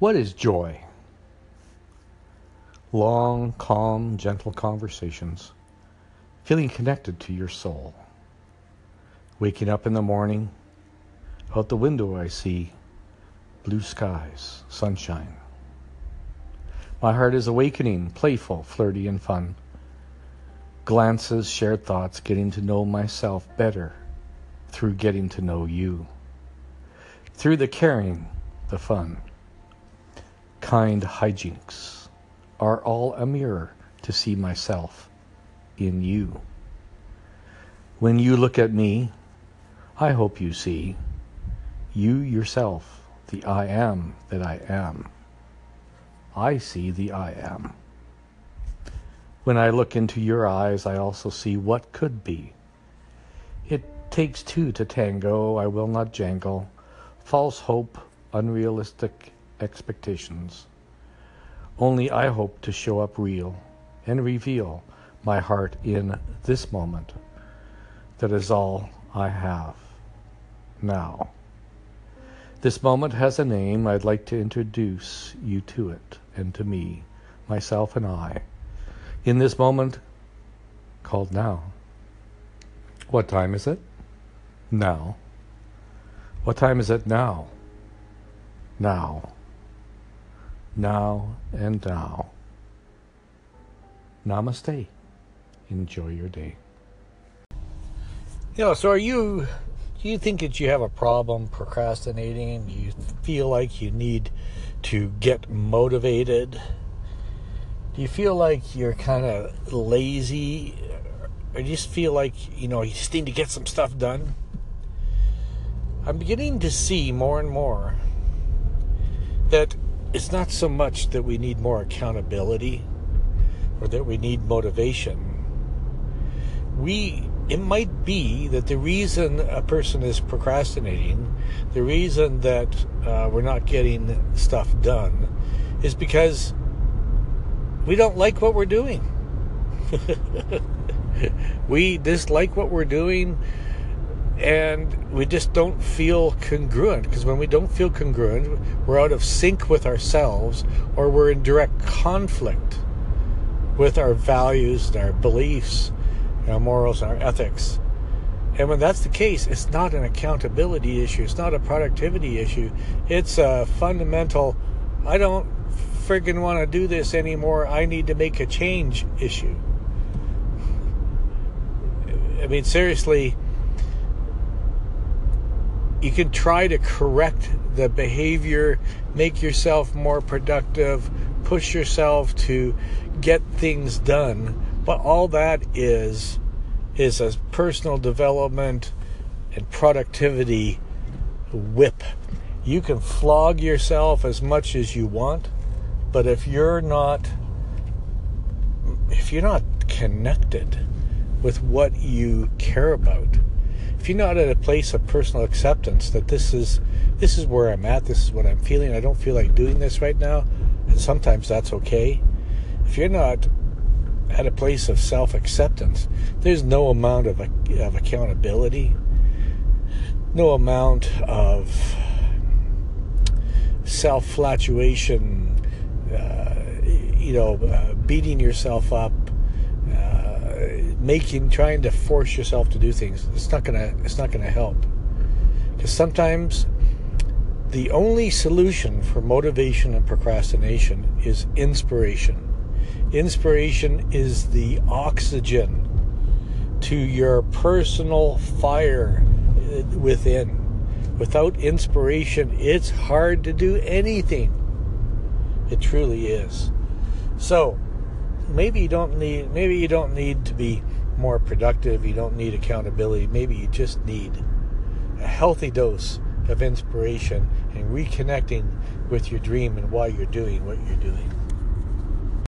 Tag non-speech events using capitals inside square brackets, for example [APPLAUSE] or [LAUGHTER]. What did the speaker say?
What is joy? Long, calm, gentle conversations, feeling connected to your soul. Waking up in the morning, out the window I see blue skies, sunshine. My heart is awakening, playful, flirty, and fun. Glances, shared thoughts, getting to know myself better through getting to know you. Through the caring, the fun. Kind hijinks are all a mirror to see myself in you. When you look at me, I hope you see you yourself, the I am that I am. I see the I am. When I look into your eyes, I also see what could be. It takes two to tango, I will not jangle. False hope, unrealistic expectations. Only I hope to show up real and reveal my heart in this moment. That is all I have now. This moment has a name. I'd like to introduce you to it and to me, myself and I, in this moment called now. What time is it? Now. What time is it now? Now. Now and now. Namaste. Enjoy your day. You know, so are you do you think that you have a problem procrastinating? Do you feel like you need to get motivated? Do you feel like you're kind of lazy? Or do you just feel like, you know, you just need to get some stuff done? I'm beginning to see more and more that it's not so much that we need more accountability or that we need motivation. We it might be that the reason a person is procrastinating, the reason that uh, we're not getting stuff done, is because we don't like what we're doing. [LAUGHS] we dislike what we're doing and we just don't feel congruent because when we don't feel congruent, we're out of sync with ourselves or we're in direct conflict with our values and our beliefs and our morals, and our ethics. And when that's the case, it's not an accountability issue. It's not a productivity issue. It's a fundamental, I don't friggin' want to do this anymore. I need to make a change issue. I mean, seriously, you can try to correct the behavior, make yourself more productive, push yourself to get things done but all that is is a personal development and productivity whip. You can flog yourself as much as you want, but if you're not if you're not connected with what you care about, if you're not at a place of personal acceptance that this is this is where I'm at, this is what I'm feeling, I don't feel like doing this right now, and sometimes that's okay. If you're not at a place of self acceptance. There's no amount of, of accountability, no amount of self flatulation, uh, you know, uh, beating yourself up, making, trying to force yourself to do things. It's not gonna, it's not gonna help. Because sometimes the only solution for motivation and procrastination is inspiration Inspiration is the oxygen to your personal fire uh, within. Without inspiration, it's hard to do anything. It truly is. So, maybe you don't need maybe you don't need to be more productive, you don't need accountability. Maybe you just need a healthy dose of inspiration and reconnecting with your dream and why you're doing what you're doing.